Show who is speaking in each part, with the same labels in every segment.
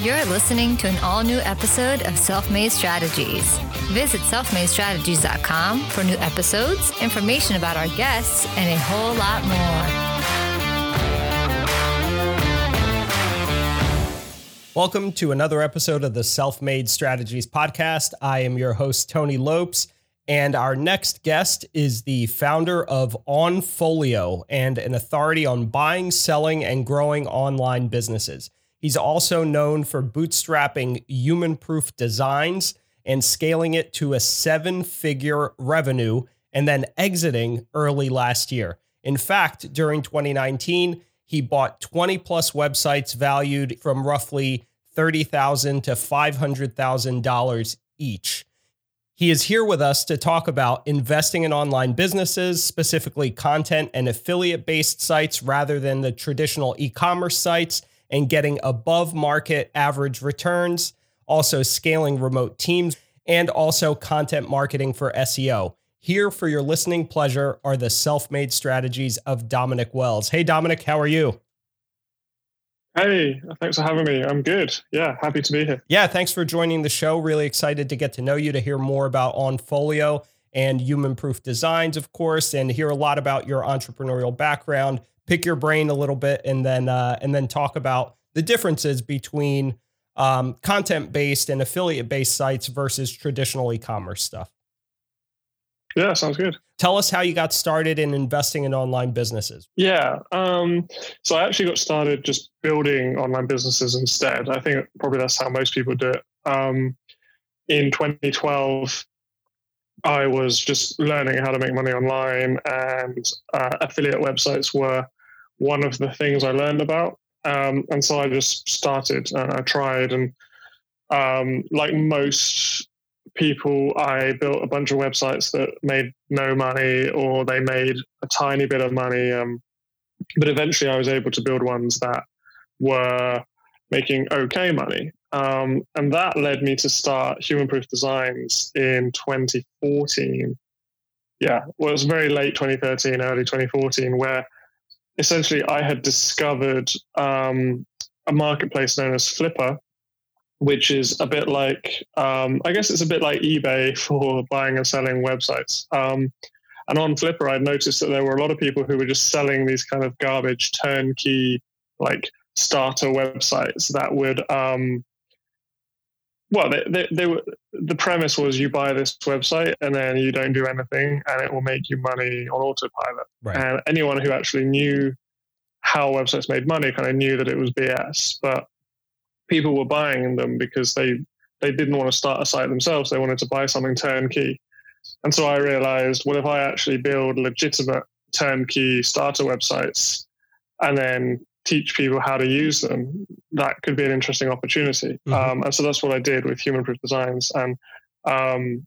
Speaker 1: You're listening to an all new episode of Self Made Strategies. Visit selfmadestrategies.com for new episodes, information about our guests, and a whole lot
Speaker 2: more. Welcome to another episode of the Self Made Strategies podcast. I am your host, Tony Lopes. And our next guest is the founder of OnFolio and an authority on buying, selling, and growing online businesses. He's also known for bootstrapping human proof designs and scaling it to a seven figure revenue and then exiting early last year. In fact, during 2019, he bought 20 plus websites valued from roughly $30,000 to $500,000 each. He is here with us to talk about investing in online businesses, specifically content and affiliate based sites rather than the traditional e commerce sites and getting above market average returns, also scaling remote teams, and also content marketing for SEO. Here for your listening pleasure are the self made strategies of Dominic Wells. Hey, Dominic, how are you?
Speaker 3: Hey, thanks for having me. I'm good. Yeah, happy to be here.
Speaker 2: Yeah, thanks for joining the show. Really excited to get to know you, to hear more about OnFolio and Human Proof Designs, of course, and hear a lot about your entrepreneurial background pick your brain a little bit and then uh, and then talk about the differences between um, content based and affiliate based sites versus traditional e-commerce stuff.
Speaker 3: Yeah, sounds good.
Speaker 2: Tell us how you got started in investing in online businesses.
Speaker 3: Yeah, um, so I actually got started just building online businesses instead. I think probably that's how most people do it. Um, in 2012, I was just learning how to make money online, and uh, affiliate websites were one of the things I learned about. Um, and so I just started and I tried. And um, like most people, I built a bunch of websites that made no money or they made a tiny bit of money. Um, but eventually I was able to build ones that were making okay money. Um, and that led me to start Human Proof Designs in 2014. Yeah, well, it was very late 2013, early 2014, where essentially I had discovered um, a marketplace known as Flippa, which is a bit like, um, I guess it's a bit like eBay for buying and selling websites. Um, and on Flippa, I'd noticed that there were a lot of people who were just selling these kind of garbage turnkey, like starter websites that would um, well, they, they, they, were, the premise was you buy this website and then you don't do anything and it will make you money on autopilot. Right. And anyone who actually knew how websites made money kind of knew that it was BS. But people were buying them because they they didn't want to start a site themselves. They wanted to buy something turnkey. And so I realized, well, if I actually build legitimate turnkey starter websites and then teach people how to use them, that could be an interesting opportunity. Mm-hmm. Um, and so that's what I did with Human Proof Designs. And um,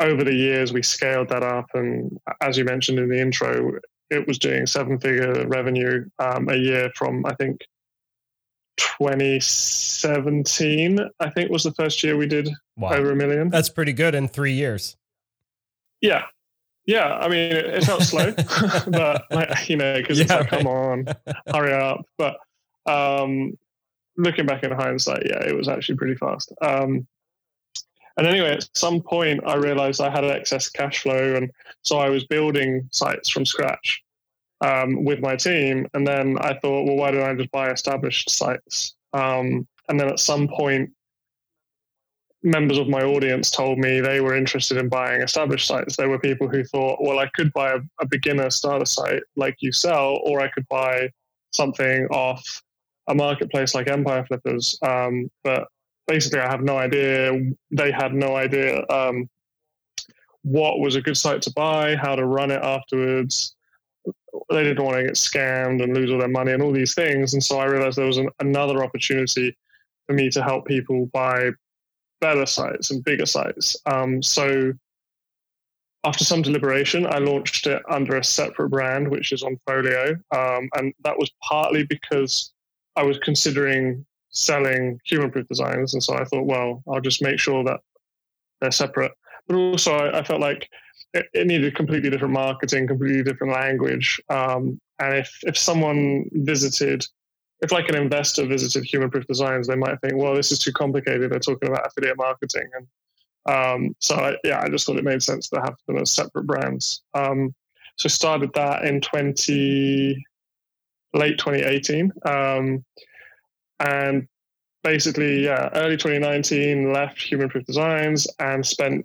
Speaker 3: over the years, we scaled that up. And as you mentioned in the intro, it was doing seven figure revenue um, a year from, I think, 2017, I think was the first year we did wow. over a million.
Speaker 2: That's pretty good in three years.
Speaker 3: Yeah, yeah, I mean, it, it felt slow, but like, you know, because yeah, it's like, right. come on, hurry up. But um, looking back in hindsight, yeah, it was actually pretty fast. Um, and anyway, at some point, I realized I had excess cash flow, and so I was building sites from scratch um, with my team. And then I thought, well, why don't I just buy established sites? Um, and then at some point, members of my audience told me they were interested in buying established sites. There were people who thought, well, I could buy a, a beginner starter site like you sell, or I could buy something off a marketplace like Empire Flippers. Um, but basically, I have no idea. They had no idea um, what was a good site to buy, how to run it afterwards. They didn't want to get scammed and lose all their money and all these things. And so I realized there was an, another opportunity for me to help people buy better sites and bigger sites. Um, so after some deliberation, I launched it under a separate brand, which is OnFolio. Um, and that was partly because I was considering selling human proof designs. And so I thought, well, I'll just make sure that they're separate. But also, I, I felt like it, it, needed completely different marketing, completely different language. Um, and if, if someone visited if like an investor visited Human Proof Designs, they might think, well, this is too complicated. They're talking about affiliate marketing. And um, so, I, yeah, I just thought it made sense to have them as separate brands. Um, so started that in 20, late 2018. Um, and basically, yeah, early 2019, left Human Proof Designs and spent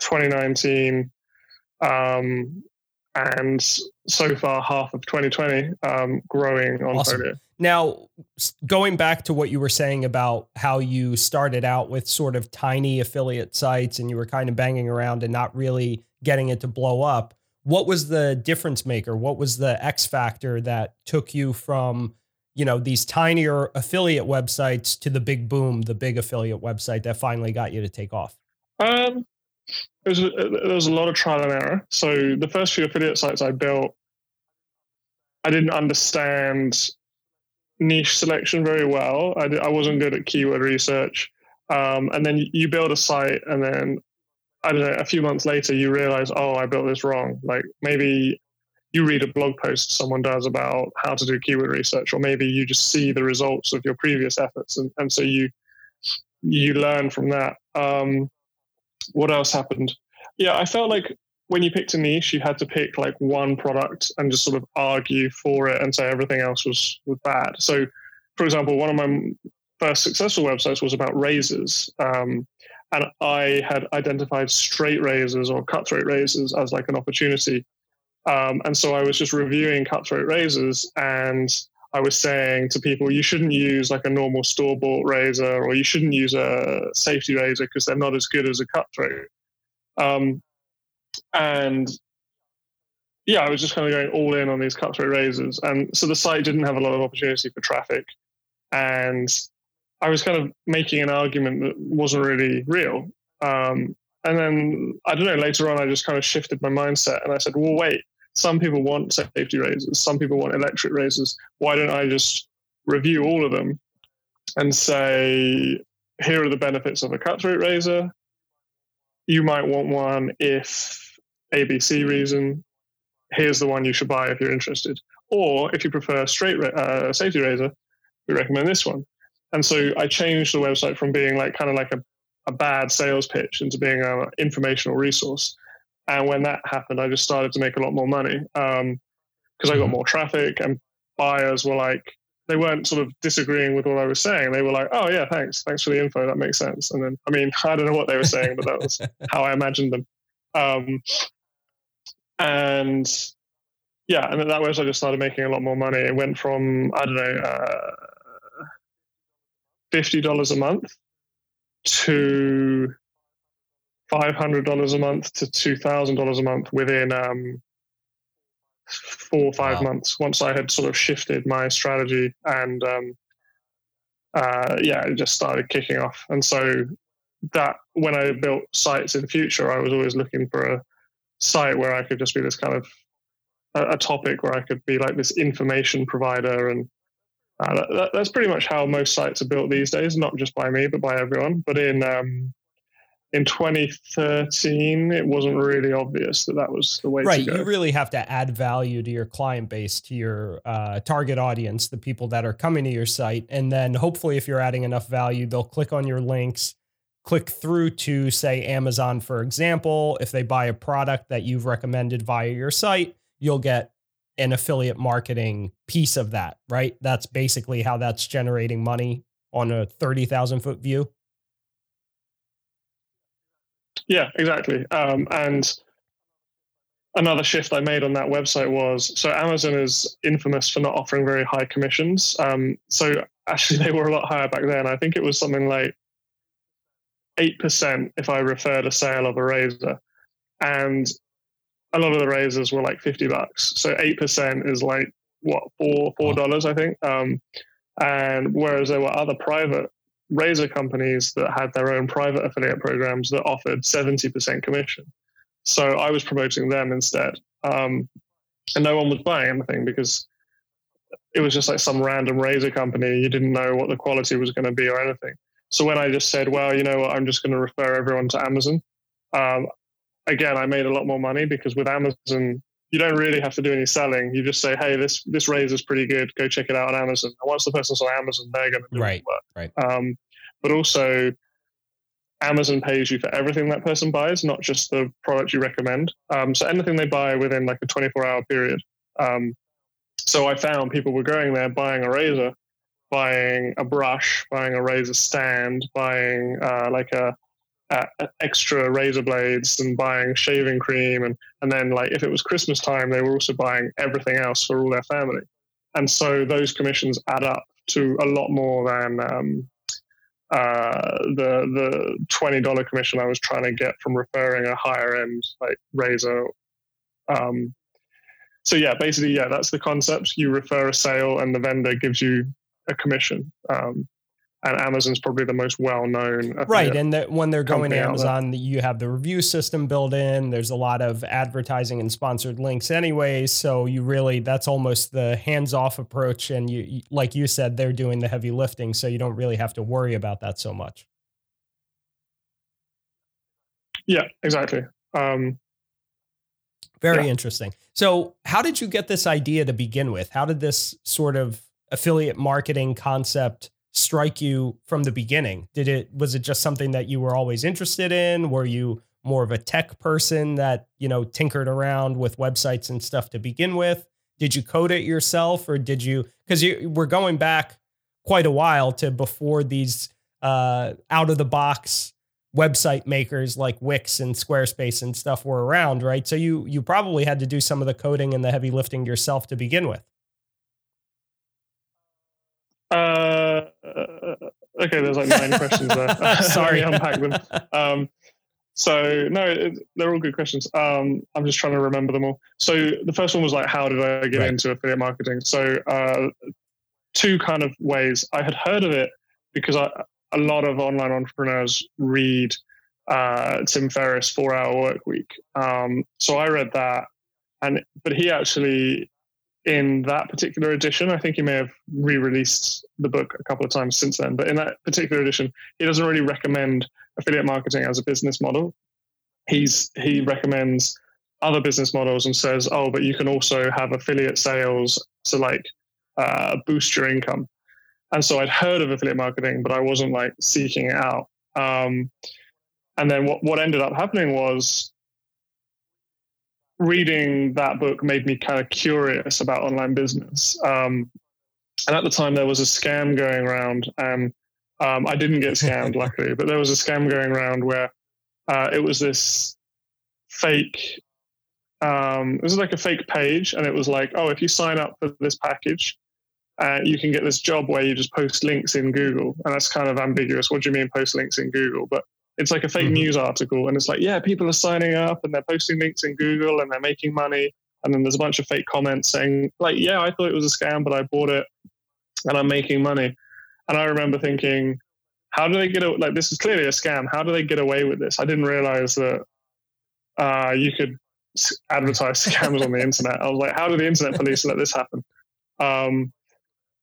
Speaker 3: 2019 um, and so far half of 2020 um, growing on awesome. Folio.
Speaker 2: Now, going back to what you were saying about how you started out with sort of tiny affiliate sites and you were kind of banging around and not really getting it to blow up, what was the difference maker? What was the X factor that took you from, you know, these tinier affiliate websites to the big boom, the big affiliate website that finally got you to take off?
Speaker 3: Um, there was, a, lot of trial and error. So the first few affiliate sites I built, I didn't understand niche selection very well. I, I wasn't good at keyword research. Um, and then you build a site, and then I don't know, a few months later, you realize, oh, I built this wrong. Like maybe you read a blog post someone does about how to do keyword research, or maybe you just see the results of your previous efforts, and, and so you you learn from that. Um, what else happened? Yeah, I felt like when you picked a niche, you had to pick like one product and just sort of argue for it and say everything else was was bad. So, for example, one of my first successful websites was about razors, um, and I had identified straight razors or cutthroat razors as like an opportunity. Um, and so I was just reviewing cutthroat razors and I was saying to people, you shouldn't use like a normal store bought razor or you shouldn't use a safety razor because they're not as good as a cutthroat. Um, and yeah, I was just kind of going all in on these cutthroat razors. And so the site didn't have a lot of opportunity for traffic. And I was kind of making an argument that wasn't really real. Um, and then I don't know, later on, I just kind of shifted my mindset and I said, well, wait, some people want safety razors, some people want electric razors. Why don't I just review all of them and say, here are the benefits of a cutthroat razor. You might want one if ABC reason. Here's the one you should buy if you're interested. Or if you prefer a straight uh, safety razor, we recommend this one. And so I changed the website from being like kind of like a, a bad sales pitch into being an informational resource. And when that happened, I just started to make a lot more money because um, I got mm-hmm. more traffic and buyers were like, they weren't sort of disagreeing with what I was saying. They were like, "Oh yeah, thanks, thanks for the info. That makes sense." And then, I mean, I don't know what they were saying, but that was how I imagined them. Um, and yeah, and then that website I just started making a lot more money. It went from I don't know, uh, fifty dollars a month to five hundred dollars a month to two thousand dollars a month within um, four or five wow. months. Once I had sort of shifted my strategy and um, uh, yeah, it just started kicking off. And so that when I built sites in the future, I was always looking for a site where I could just be this kind of a, a topic where I could be like this information provider and uh, that, that's pretty much how most sites are built these days, not just by me, but by everyone. But in um, in 2013, it wasn't really obvious that that was the way
Speaker 2: right,
Speaker 3: You
Speaker 2: really have to add value to your client base, to your uh, target audience, the people that are coming to your site. And then hopefully, if you're adding enough value, they'll click on your links, click through to, say, Amazon, for example. If they buy a product that you've recommended via your site, you'll get an affiliate marketing piece of that, right? That's basically how that's generating money on a 30,000 foot view.
Speaker 3: Yeah, exactly. Um, and another shift I made on that website was so Amazon is infamous for not offering very high commissions. Um, so actually, they were a lot higher back then. I think it was something like 8% if I referred a sale of a razor. And a lot of the razors were like 50 bucks. So 8% is like, what, four, four dollars, I think. Um, and whereas there were other private razor companies that had their own private affiliate programs that offered 70% commission. So I was promoting them instead. Um, and no one was buying anything because it was just like some random razor company. You didn't know what the quality was going to be or anything. So when I just said, well, you know what, I'm just going to refer everyone to Amazon, um, again, I made a lot more money because with Amazon, you don't really have to do any selling. You just say, "Hey, this this razor is pretty good. Go check it out on Amazon." And once the person's on Amazon, they're going to do
Speaker 2: right,
Speaker 3: the
Speaker 2: work.
Speaker 3: Right. Um, but also, Amazon pays you for everything that person buys, not just the product you recommend. Um, so anything they buy within like a 24 hour period. Um, so I found people were going there buying a razor, buying a brush, buying a razor stand, buying uh, like a, a, extra razor blades, and buying shaving cream, and and then like if it was Christmas time, they were also buying everything else for all their family. And so those commissions add up to a lot more than um, uh, the the twenty dollar commission I was trying to get from referring a higher end like razor. Um, so yeah, basically, yeah, that's the concept. You refer a sale, and the vendor gives you a commission. Um, and Amazon's probably the most well known.
Speaker 2: Right. And the, when they're going to Amazon, you have the review system built in. There's a lot of advertising and sponsored links, anyways. So you really, that's almost the hands off approach. And you, like you said, they're doing the heavy lifting. So you don't really have to worry about that so much.
Speaker 3: Yeah, exactly. Um,
Speaker 2: Very yeah. interesting. So, how did you get this idea to begin with? How did this sort of affiliate marketing concept strike you from the beginning? Did it was it just something that you were always interested in? Were you more of a tech person that, you know, tinkered around with websites and stuff to begin with? Did you code it yourself or did you cuz you we're going back quite a while to before these uh, out of the box website makers like Wix and Squarespace and stuff were around, right? So you you probably had to do some of the coding and the heavy lifting yourself to begin with.
Speaker 3: Uh, okay, there's like nine questions there. Sorry, unpack them. Um, so no, it, they're all good questions. Um, I'm just trying to remember them all. So the first one was like, how did I get right. into affiliate marketing? So uh, two kind of ways. I had heard of it because I, a lot of online entrepreneurs read uh, Tim Ferriss Four Hour Work Week. Um, so I read that, and but he actually in that particular edition. I think he may have re-released the book a couple of times since then, but in that particular edition, he doesn't really recommend affiliate marketing as a business model. He's he recommends other business models and says, "Oh, but you can also have affiliate sales to like uh, boost your income." And so I'd heard of affiliate marketing, but I wasn't like seeking it out. Um, and then what what ended up happening was reading that book made me kind of curious about online business. Um, and at the time, there was a scam going around, and um, I didn't get scammed, luckily, but there was a scam going around where uh, it was this fake. Um, it was like a fake page, and it was like, oh, if you sign up for this package, uh, you can get this job where you just post links in Google, and that's kind of ambiguous. What do you mean post links in Google? But it's like a fake mm-hmm. news article, and it's like, yeah, people are signing up and they're posting links in Google and they're making money. And then there's a bunch of fake comments saying, like, yeah, I thought it was a scam, but I bought it and I'm making money. And I remember thinking, how do they get like this is clearly a scam? How do they get away with this? I didn't realize that uh, you could advertise scams on the internet. I was like, how did the internet police let this happen? Um,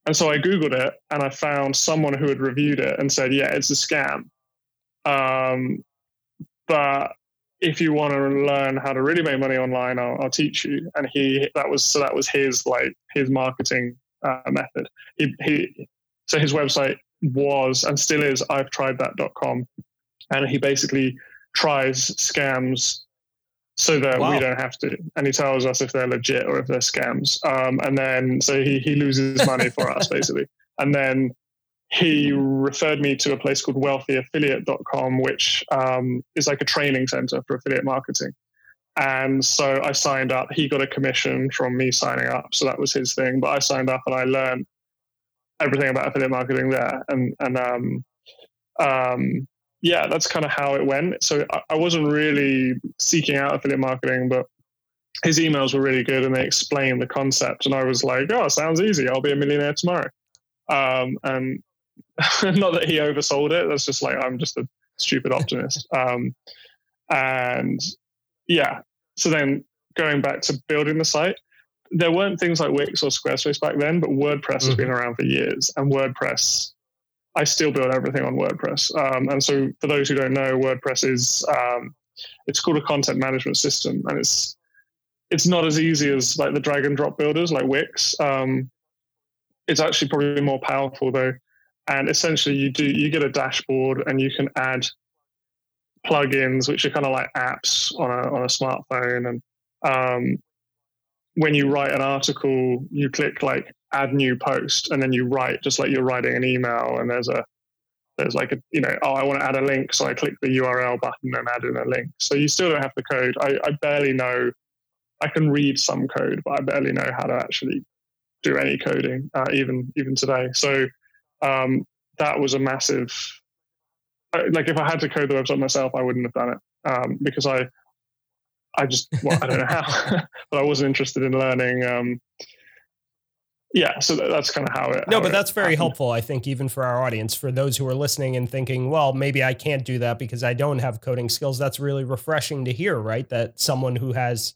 Speaker 3: and so I Googled it and I found someone who had reviewed it and said, yeah, it's a scam. Um, but if you want to learn how to really make money online, I'll, I'll, teach you. And he that was so that was his like his marketing uh, method. He, he so his website was and still is ivetriedthat.com. And he basically tries scams so that wow. we don't have to. And he tells us if they're legit or if they're scams. Um, and then so he, he loses money for us basically. And then he referred me to a place called wealthyaffiliate.com, which um, is like a training center for affiliate marketing. And so I signed up. He got a commission from me signing up. So that was his thing. But I signed up and I learned everything about affiliate marketing there. And, and um, um, yeah, that's kind of how it went. So I, I wasn't really seeking out affiliate marketing, but his emails were really good and they explained the concept. And I was like, oh, sounds easy. I'll be a millionaire tomorrow. Um, and not that he oversold it. That's just like I'm just a stupid optimist. um, and yeah, so then going back to building the site, there weren't things like Wix or Squarespace back then, but WordPress mm-hmm. has been mm-hmm. around for years, and WordPress. I still build everything on WordPress, um, and so for those who don't know, WordPress is um, it's called a content management system, and it's it's not as easy as like the drag and drop builders like Wix. Um, it's actually probably more powerful though. And essentially, you do you get a dashboard and you can add plugins, which are kind of like apps on a on a smartphone. And um, when you write an article, you click like add new post, and then you write just like you're writing an email. And there's a there's like a you know oh I want to add a link, so I click the URL button and add in a link. So you still don't have the code. I, I barely know. I can read some code, but I barely know how to actually do any coding, uh, even even today. So um, that was a massive. Like if I had to code the website myself, I wouldn't have done it um, because I, I just well, I don't know how, but I wasn't interested in learning. Um, yeah, so that's kind of how it.
Speaker 2: No,
Speaker 3: how
Speaker 2: but
Speaker 3: it
Speaker 2: that's very
Speaker 3: happened.
Speaker 2: helpful, I think, even for our audience, for those who are listening and thinking, well, maybe I can't do that because I don't have coding skills. That's really refreshing to hear, right? That someone who has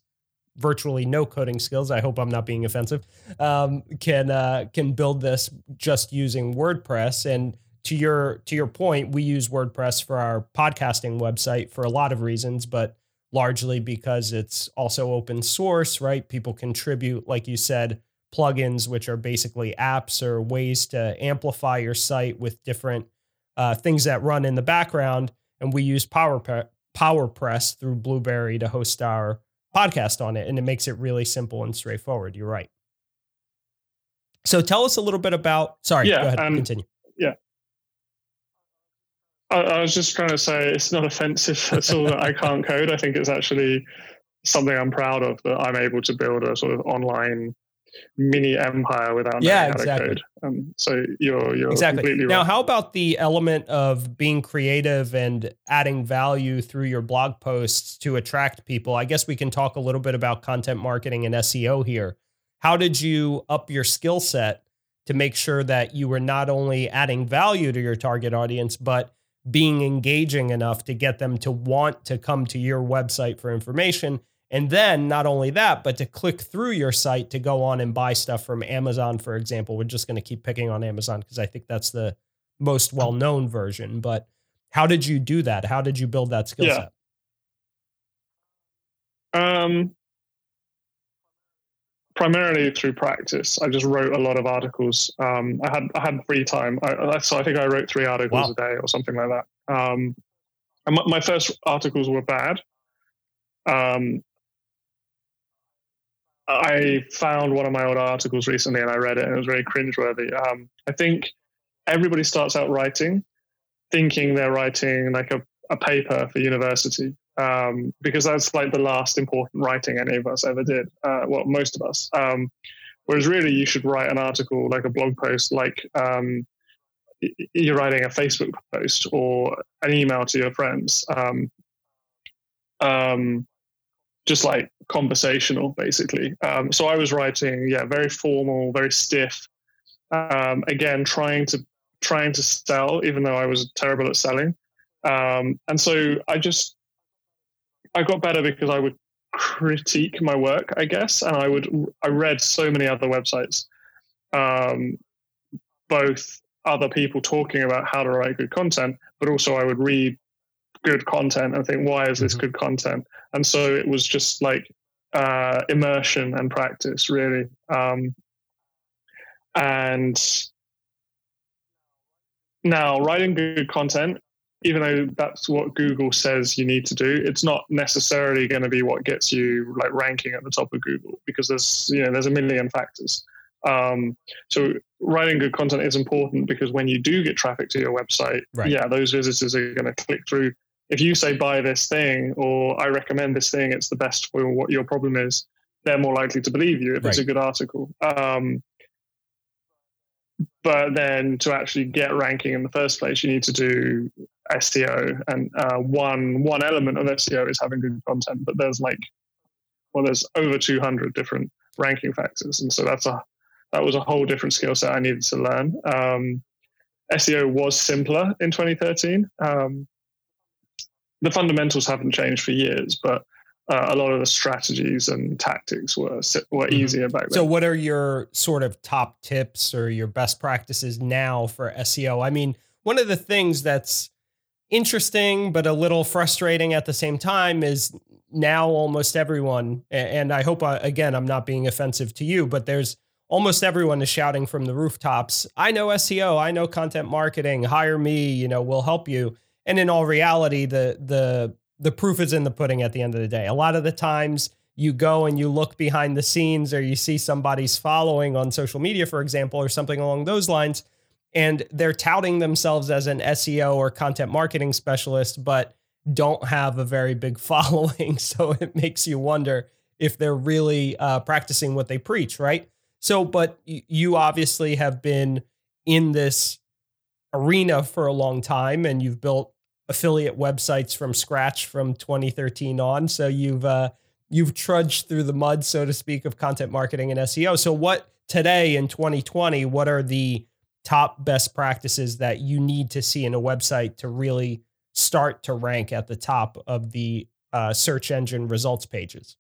Speaker 2: virtually no coding skills, I hope I'm not being offensive, um, can uh, can build this just using WordPress. And to your to your point, we use WordPress for our podcasting website for a lot of reasons, but largely because it's also open source, right? People contribute, like you said plugins, which are basically apps or ways to amplify your site with different uh, things that run in the background. And we use PowerPress, PowerPress through Blubrry to host our podcast on it. And it makes it really simple and straightforward. You're right. So tell us a little bit about, sorry,
Speaker 3: Yeah,
Speaker 2: go ahead,
Speaker 3: um,
Speaker 2: continue.
Speaker 3: I, I was just trying to say it's not offensive at all that I can't code. I think it's actually something I'm proud of that I'm able to build a sort of online mini empire without
Speaker 2: Yeah, exactly.
Speaker 3: code. Um, so you're you're
Speaker 2: Exactly.
Speaker 3: completely
Speaker 2: Now,
Speaker 3: right.
Speaker 2: how about the element of being creative and adding value through your blog posts to attract people? I guess we can talk a little bit about content marketing and SEO here. How did you up your skill set to make sure that you were not only adding value to your target audience, but being engaging enough to get them to want to come to your website for information? And then not only that, but to click through your site to go on and buy stuff from Amazon, for example. We're just going to keep picking on Amazon because I think that's the most well known version. But how did you do that? How did you build that skill
Speaker 3: Yeah.
Speaker 2: set?
Speaker 3: Um, primarily through practice. I just wrote a lot of articles. Um, I had I had free time, I, I- so I think I wrote three articles
Speaker 2: Wow.
Speaker 3: a day or something like that. Um, and my, my first articles were bad. Um, I found one of my old articles recently and I read it and it was very cringeworthy. Um, I think everybody starts out writing thinking they're writing like a, a paper for university um, because that's like the last important writing any of us ever did. Uh, well, most of us. Um, whereas really, you should write an article like a blog post, like um, you're writing a Facebook post or an email to your friends. Um, um, just like conversational, basically. Um, so I was writing, yeah, very formal, very stiff. Um, again, trying to trying to sell, even though I was terrible at selling. Um, and so I just I got better because I would critique my work, I guess, and I would I read so many other websites, um, both other people talking about how to write good content, but also I would read good content and think, why is this
Speaker 2: Mhm.
Speaker 3: good content? And so it was just like uh, immersion and practice, really. Um, and now, writing good content, even though that's what Google says you need to do, it's not necessarily going to be what gets you like ranking at the top of Google because there's you know there's a million factors. Um, so writing good content is important because when you do get traffic to your website,
Speaker 2: Right.
Speaker 3: yeah, those visitors are going to click through. If you say buy this thing or I recommend this thing, it's the best for what your problem is. They're more likely to believe you if it's a good article. Um, but then to actually get ranking in the first place, you need to do SEO, and uh, one one element of SEO is having good content. But there's like, well, there's over 200 different ranking factors, and so that's a that was a whole different skill set I needed to learn. Um, SEO was simpler in 2013. Um, the fundamentals haven't changed for years, but uh, a lot of the strategies and tactics were were
Speaker 2: Mhm.
Speaker 3: easier back then.
Speaker 2: So, what are your sort of top tips or your best practices now for SEO? I mean, one of the things that's interesting but a little frustrating at the same time is now almost everyone, and I hope uh, again I'm not being offensive to you, but there's almost everyone is shouting from the rooftops. I know SEO, I know content marketing. Hire me, you know, we'll help you. And in all reality, the the the proof is in the pudding at the end of the day. A lot of the times you go and you look behind the scenes or you see somebody's following on social media, for example, or something along those lines, and they're touting themselves as an SEO or content marketing specialist, but don't have a very big following. So it makes you wonder if they're really uh, practicing what they preach, right? So, but you obviously have been in this arena for a long time and you've built affiliate websites from scratch from 2013 on. So you've, uh, you've trudged through the mud, so to speak, of content marketing and SEO. So, what today in 2020, what are the top best practices that you need to see in a website to really start to rank at the top of the uh, search engine results pages?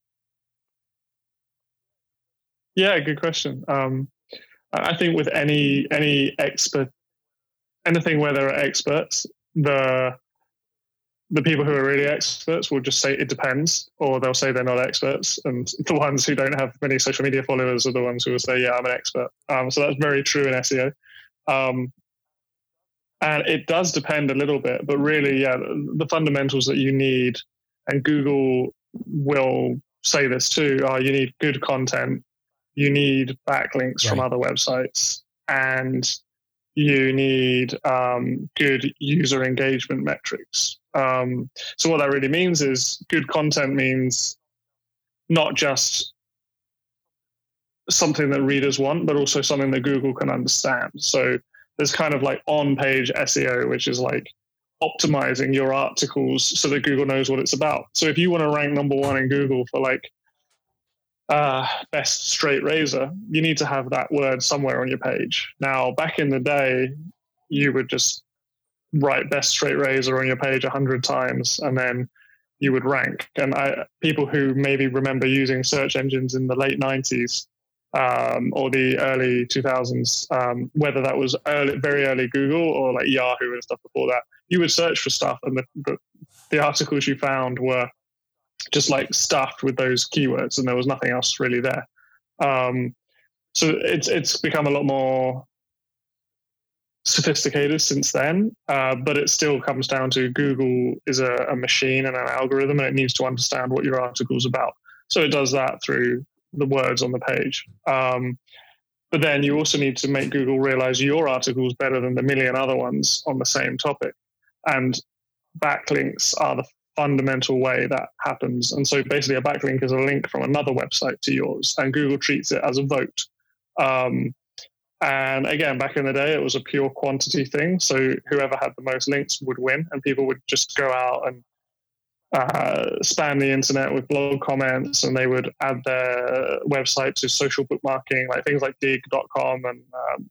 Speaker 3: Yeah, good question. Um, I think with any any expert, anything where there are experts, the the people who are really experts will just say it depends, or they'll say they're not experts, and the ones who don't have many social media followers are the ones who will say, "Yeah, I'm an expert." Um, so that's very true in SEO. Um, and it does depend a little bit, but really, yeah, the fundamentals that you need, and Google will say this too, are you need good content, you need backlinks right. from other websites, and you need um, good user engagement metrics. Um, so what that really means is good content means not just something that readers want, but also something that Google can understand. So there's kind of like on page SEO, which is like optimizing your articles so that Google knows what it's about. So if you want to rank number one in Google for like uh, best straight razor, you need to have that word somewhere on your page. Now, back in the day, you would just write best straight razor on your page a hundred times and then you would rank. And I, people who maybe remember using search engines in the late 90s um, or the early 2000s, um, whether that was early, very early Google or like Yahoo and stuff before that, you would search for stuff, and the, the, the articles you found were just like stuffed with those keywords, and there was nothing else really there. Um, so it's it's become a lot more sophisticated since then, uh, but it still comes down to Google is a, a machine and an algorithm, and it needs to understand what your article is about. So it does that through the words on the page. Um, but then you also need to make Google realize your article is better than the million other ones on the same topic. And backlinks are the fundamental way that happens. And so basically, a backlink is a link from another website to yours, and Google treats it as a vote. Um, and again, back in the day, it was a pure quantity thing. So whoever had the most links would win, and people would just go out and uh, spam the internet with blog comments and they would add their website to social bookmarking, like things like digg.com. And, um,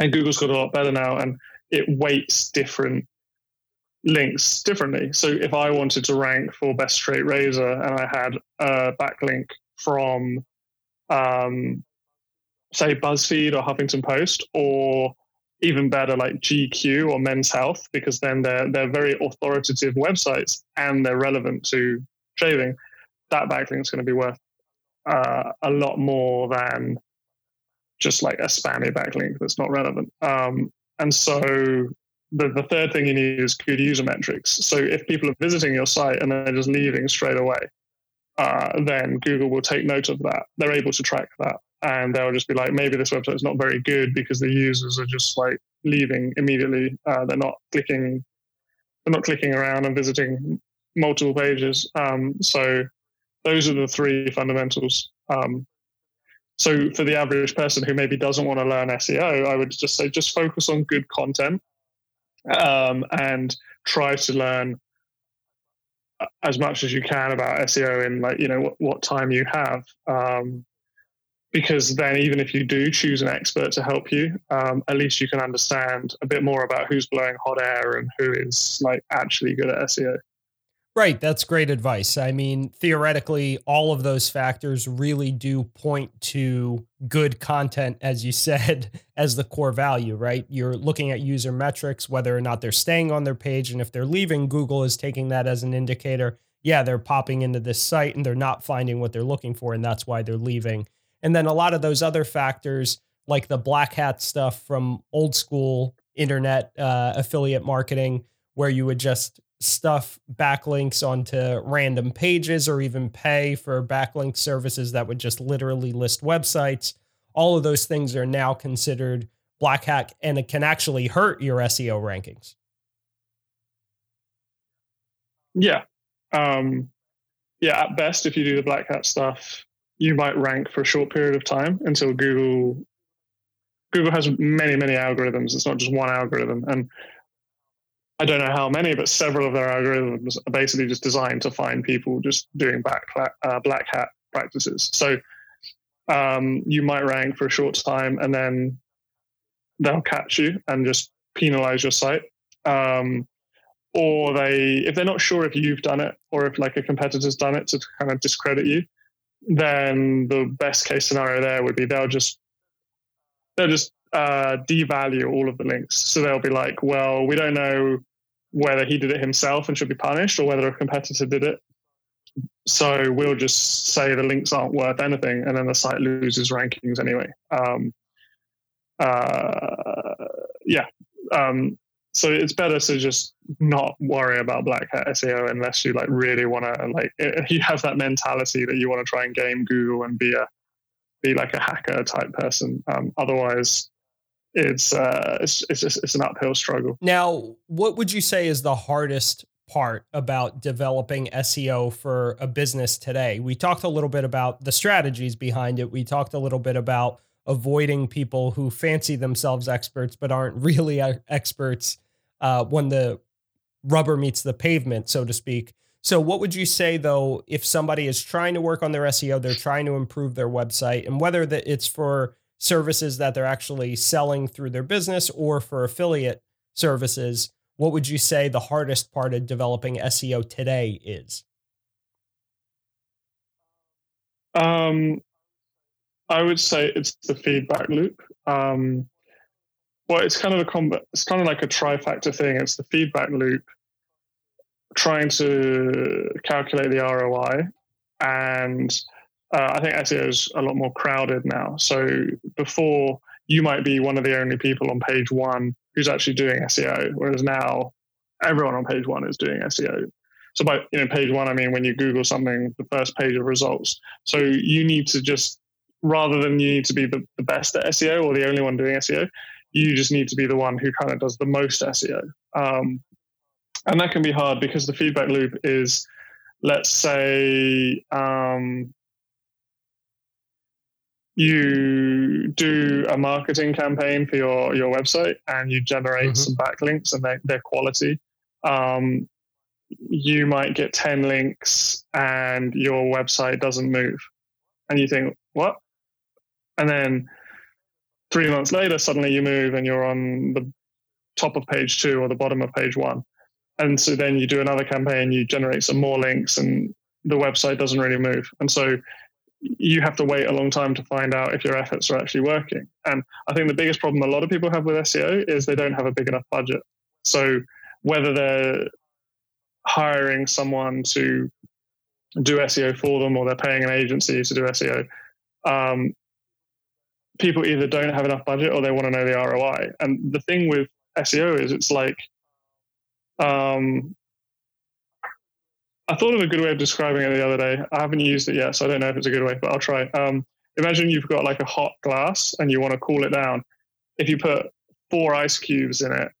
Speaker 3: and Google's got a lot better now and it weights different links differently. So if I wanted to rank for best straight razor and I had a backlink from, um, say, BuzzFeed or Huffington Post or even better like GQ or Men's Health because then they're they're very authoritative websites and they're relevant to shaving. That backlink is going to be worth uh, a lot more than just like a spammy backlink that's not relevant. Um, and so the, the third thing you need is good user metrics. So if people are visiting your site and they're just leaving straight away, uh, then Google will take note of that. They're able to track that and they'll just be like, maybe this website is not very good because the users are just like leaving immediately. Uh, they're not clicking, they're not clicking around and visiting multiple pages. Um, so those are the three fundamentals. Um, so for the average person who maybe doesn't want to learn SEO, I would just say just focus on good content um, and try to learn as much as you can about SEO in like you know what, what time you have. Um, because then even if you do choose an expert to help you um, at least you can understand a bit more about who's blowing hot air and who is like actually good at seo
Speaker 2: Right. That's great advice. I mean, theoretically, all of those factors really do point to good content, as you said, as the core value, right? You're looking at user metrics, whether or not they're staying on their page. And if they're leaving, Google is taking that as an indicator. Yeah, they're popping into this site and they're not finding what they're looking for. And that's why they're leaving. And then a lot of those other factors, like the black hat stuff from old school internet uh, affiliate marketing, where you would just stuff backlinks onto random pages or even pay for backlink services that would just literally list websites. All of those things are now considered black hat and it can actually hurt your SEO rankings.
Speaker 3: Yeah. Um, yeah, at best, if you do the black hat stuff, you might rank for a short period of time until Google Google has many, many algorithms. It's not just one algorithm. And I don't know how many, but several of their algorithms are basically just designed to find people just doing back, uh, black hat practices. So um, you might rank for a short time and then they'll catch you and just penalize your site. Um, or they, if they're not sure if you've done it or if like a competitor's done it to kind of discredit you, then the best case scenario there would be they'll just they'll just uh, devalue all of the links. So they'll be like, well, we don't know whether he did it himself and should be punished or whether a competitor did it. So we'll just say the links aren't worth anything, and then the site loses rankings anyway. Um, uh, yeah. Um, so it's better to just not worry about black hat SEO unless you like really want to like you have that mentality that you want to try and game Google and be a be like a hacker type person. Um, otherwise, it's uh, it's it's it's an uphill struggle.
Speaker 2: Now, what would you say is the hardest part about developing SEO for a business today? We talked a little bit about the strategies behind it. We talked a little bit about avoiding people who fancy themselves experts but aren't really experts uh, when the rubber meets the pavement, so to speak. So, what would you say though, if somebody is trying to work on their SEO, they're trying to improve their website, and whether that it's for services that they're actually selling through their business or for affiliate services, what would you say the hardest part of developing SEO today is?
Speaker 3: Um, I would say it's the feedback loop. Um, well, it's kind of a it's kind of like a trifactor thing. It's the feedback loop, trying to calculate the ROI, and uh, I think SEO is a lot more crowded now. So before you might be one of the only people on page one who's actually doing SEO, whereas now everyone on page one is doing SEO. So by you know page one, I mean when you Google something, the first page of results. So you need to just rather than you need to be the, the best at SEO or the only one doing SEO, you just need to be the one who kind of does the most SEO. Um, and that can be hard because the feedback loop is, let's say, um, you do a marketing campaign for your, your website and you generate mm-hmm. some backlinks and they, they're quality. Um, you might get 10 links and your website doesn't move. And you think, what? And then three months later, suddenly you move and you're on the top of page two or the bottom of page one. And so then you do another campaign, you generate some more links, and the website doesn't really move. And so you have to wait a long time to find out if your efforts are actually working. And I think the biggest problem a lot of people have with SEO is they don't have a big enough budget. So whether they're hiring someone to do SEO for them or they're paying an agency to do SEO, um, people either don't have enough budget or they want to know the ROI. And the thing with SEO is it's like um, I thought of a good way of describing it the other day. I haven't used it yet, so I don't know if it's a good way, but I'll try. Um, imagine you've got like a hot glass and you want to cool it down. If you put four ice cubes in it,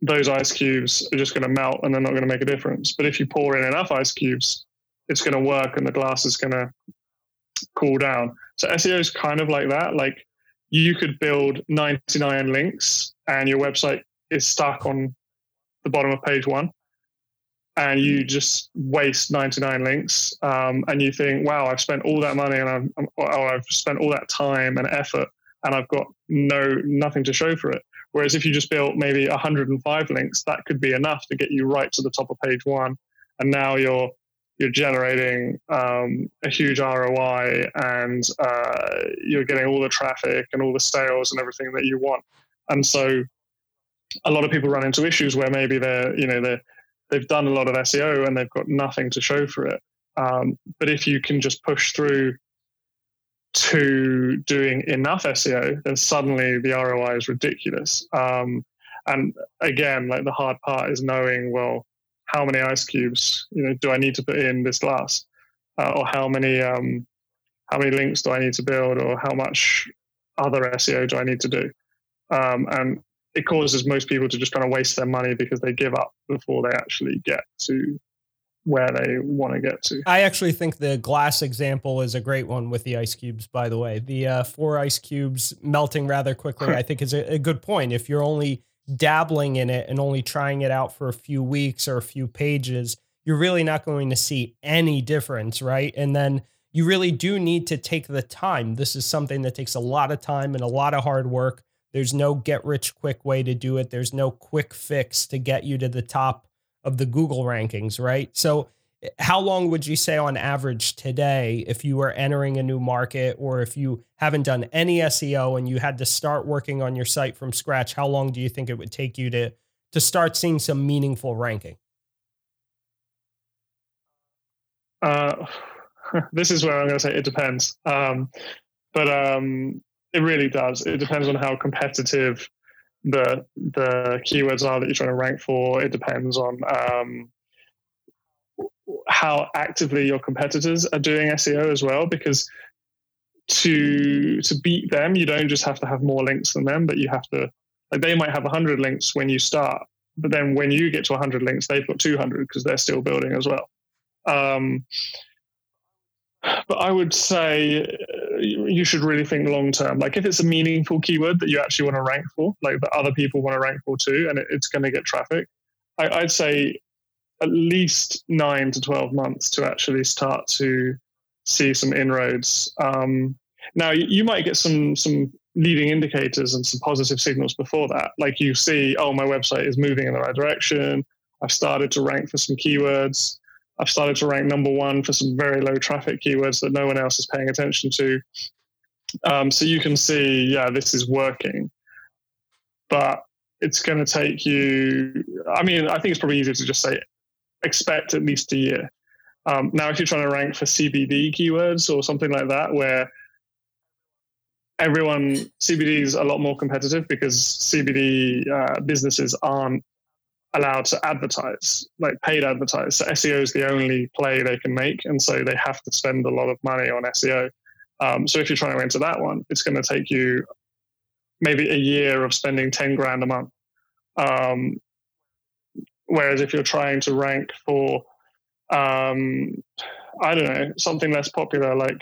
Speaker 3: those ice cubes are just going to melt and they're not going to make a difference. But if you pour in enough ice cubes, it's going to work and the glass is going to cool down. So SEO is kind of like that. Like you could build 99 links and your website is stuck on the bottom of page one and you just waste 99 links um, and you think wow i've spent all that money and I've, I've spent all that time and effort and i've got no nothing to show for it whereas if you just built maybe 105 links that could be enough to get you right to the top of page one and now you're you're generating um, a huge ROI and uh, you're getting all the traffic and all the sales and everything that you want. And so a lot of people run into issues where maybe they're, you know, they're, they've done a lot of SEO and they've got nothing to show for it. Um, but if you can just push through to doing enough SEO, then suddenly the ROI is ridiculous. Um, and again, like the hard part is knowing, well, how many ice cubes you know do I need to put in this glass, uh, or how many um, how many links do I need to build, or how much other SEO do I need to do, um, and it causes most people to just kind of waste their money because they give up before they actually get to where they want to get to.
Speaker 2: I actually think the glass example is a great one with the ice cubes. By the way, the uh, four ice cubes melting rather quickly, I think is a, a good point. If you're only dabbling in it and only trying it out for a few weeks or a few pages, you're really not going to see any difference, right? And then you really do need to take the time. This is something that takes a lot of time and a lot of hard work. There's no get rich quick way to do it. There's no quick fix to get you to the top of the Google rankings, right? So how long would you say on average today if you were entering a new market or if you haven't done any SEO and you had to start working on your site from scratch how long do you think it would take you to to start seeing some meaningful ranking
Speaker 3: uh, this is where I'm going to say it depends um, but um, it really does it depends on how competitive the the keywords are that you're trying to rank for it depends on um, how actively your competitors are doing SEO as well, because to to beat them, you don't just have to have more links than them, but you have to like they might have 100 links when you start, but then when you get to 100 links, they've got 200 because they're still building as well. Um, but I would say uh, you should really think long term. Like if it's a meaningful keyword that you actually want to rank for, like that other people want to rank for too, and it's going to get traffic, I, would say at least nine to 12 months to actually start to see some inroads. Um, now, you might get some, some leading indicators and some positive signals before that. Like you see, oh, my website is moving in the right direction. I've started to rank for some keywords. I've started to rank number one for some very low traffic keywords that no one else is paying attention to. Um, so you can see, yeah, this is working. But it's going to take you, I mean, I think it's probably easier to just say expect at least a year. Um, now, if you're trying to rank for CBD keywords or something like that, where everyone CBD is a lot more competitive because CBD uh, businesses aren't allowed to advertise, like paid advertise. So SEO is the only play they can make, and so they have to spend a lot of money on SEO. Um, so if you're trying to enter that one, it's going to take you maybe a year of spending ten grand a month. Um, Whereas if you're trying to rank for, um, I don't know, something less popular like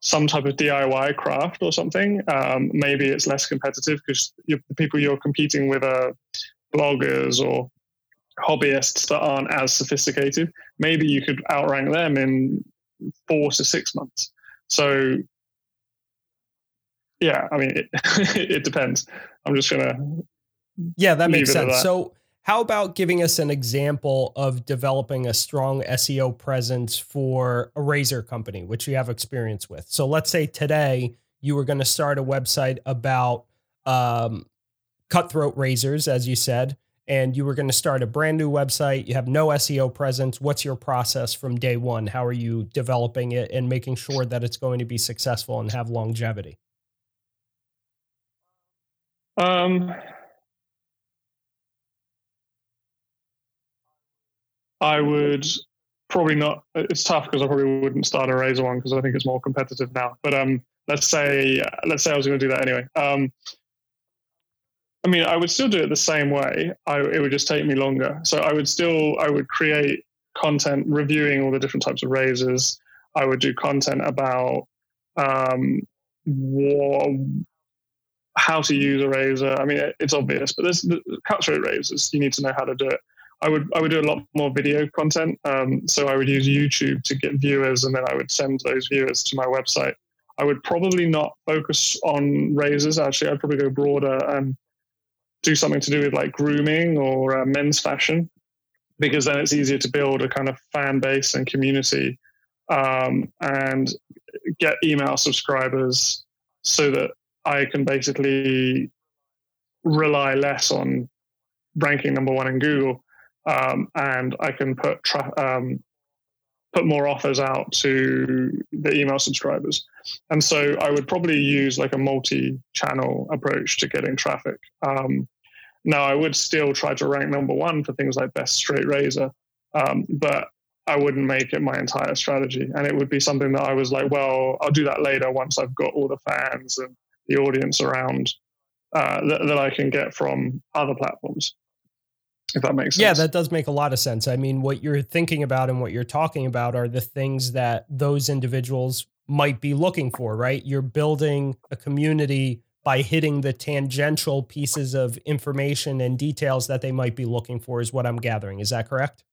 Speaker 3: some type of DIY craft or something, um, maybe it's less competitive because the people you're competing with are bloggers or hobbyists that aren't as sophisticated. Maybe you could outrank them in four to six months. So, yeah, I mean, it, it depends. I'm just gonna.
Speaker 2: Yeah, that makes sense. That. So how about giving us an example of developing a strong SEO presence for a razor company, which you have experience with? So let's say today you were going to start a website about um, cutthroat razors, as you said, and you were going to start a brand new website. You have no SEO presence. What's your process from day one? How are you developing it and making sure that it's going to be successful and have longevity?
Speaker 3: Um, I would probably not. It's tough because I probably wouldn't start a Razor one because I think it's more competitive now. But um, let's say let's say I was going to do that anyway. Um, I mean, I would still do it the same way. I, it would just take me longer. So I would still I would create content reviewing all the different types of razors. I would do content about um, what, how to use a razor. I mean, it's obvious, but there's cutthroat razors. You need to know how to do it. I would I would do a lot more video content. Um, so I would use YouTube to get viewers, and then I would send those viewers to my website. I would probably not focus on razors. Actually, I'd probably go broader and do something to do with like grooming or uh, men's fashion. because then it's easier to build a kind of fan base and community um, and get email subscribers so that I can basically rely less on ranking number one in Google, um, and I can put tra- um, put more offers out to the email subscribers. And so I would probably use like a multi-channel approach to getting traffic. Um, now I would still try to rank number one for things like best straight razor, um, but I wouldn't make it my entire strategy. And it would be something that I was like, well, I'll do that later once I've got all the fans and the audience around uh, that, that I can get from other platforms. If that makes sense.
Speaker 2: Yeah, that does make a lot of sense. I mean, what you're thinking about and what you're talking about are the things that those individuals might be looking for, right? You're building a community by hitting the tangential pieces of information and details that they might be looking for, is what I'm gathering. Is that correct?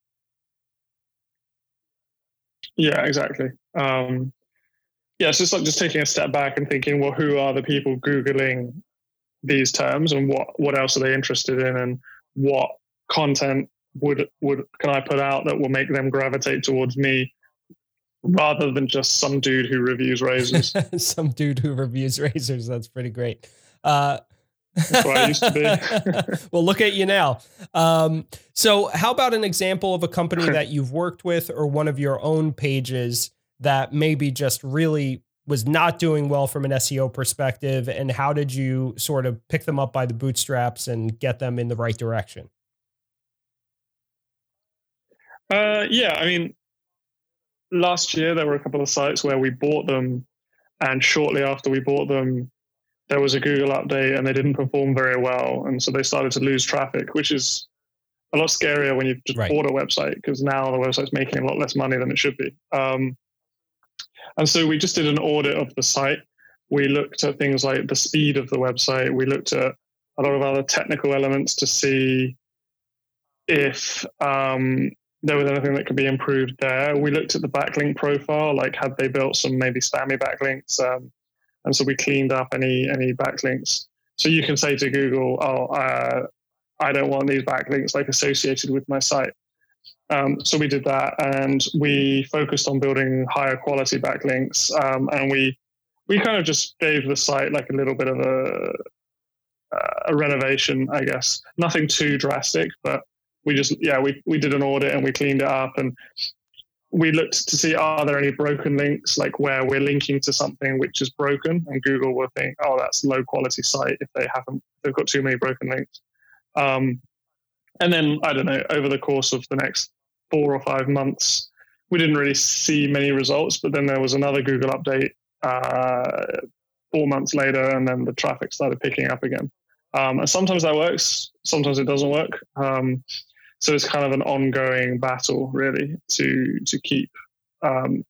Speaker 3: Yeah, exactly. Um, yeah, it's just like just taking a step back and thinking, well, who are the people googling these terms, and what what else are they interested in, and what content would would can I put out that will make them gravitate towards me rather than just some dude who reviews razors.
Speaker 2: some dude who reviews razors. That's pretty great. Uh,
Speaker 3: That's what I used to be.
Speaker 2: well, look at you now. Um, so, how about an example of a company that you've worked with or one of your own pages that maybe just really was not doing well from an SEO perspective? And how did you sort of pick them up by the bootstraps and get them in the right direction?
Speaker 3: Uh, yeah, I mean, last year there were a couple of sites where we bought them, and shortly after we bought them, there was a Google update and they didn't perform very well, and so they started to lose traffic, which is a lot scarier when you've just right. bought a website because now the website's making a lot less money than it should be. Um, and so we just did an audit of the site. We looked at things like the speed of the website. We looked at a lot of other technical elements to see if um, there was anything that could be improved there. We looked at the backlink profile, like had they built some maybe spammy backlinks, um, and so we cleaned up any any backlinks. So you can say to Google, "Oh, uh, I don't want these backlinks like associated with my site." Um, so we did that, and we focused on building higher quality backlinks, um, and we we kind of just gave the site like a little bit of a a renovation, I guess. Nothing too drastic, but we just yeah we we did an audit and we cleaned it up and we looked to see are there any broken links like where we're linking to something which is broken? And google will think oh that's low quality site if they haven't they've got too many broken links. Um, and then i don't know over the course of the next four or five months we didn't really see many results but then there was another google update uh, four months later and then the traffic started picking up again. Um, and sometimes that works sometimes it doesn't work. Um, so it's kind of an ongoing battle, really, to to keep um,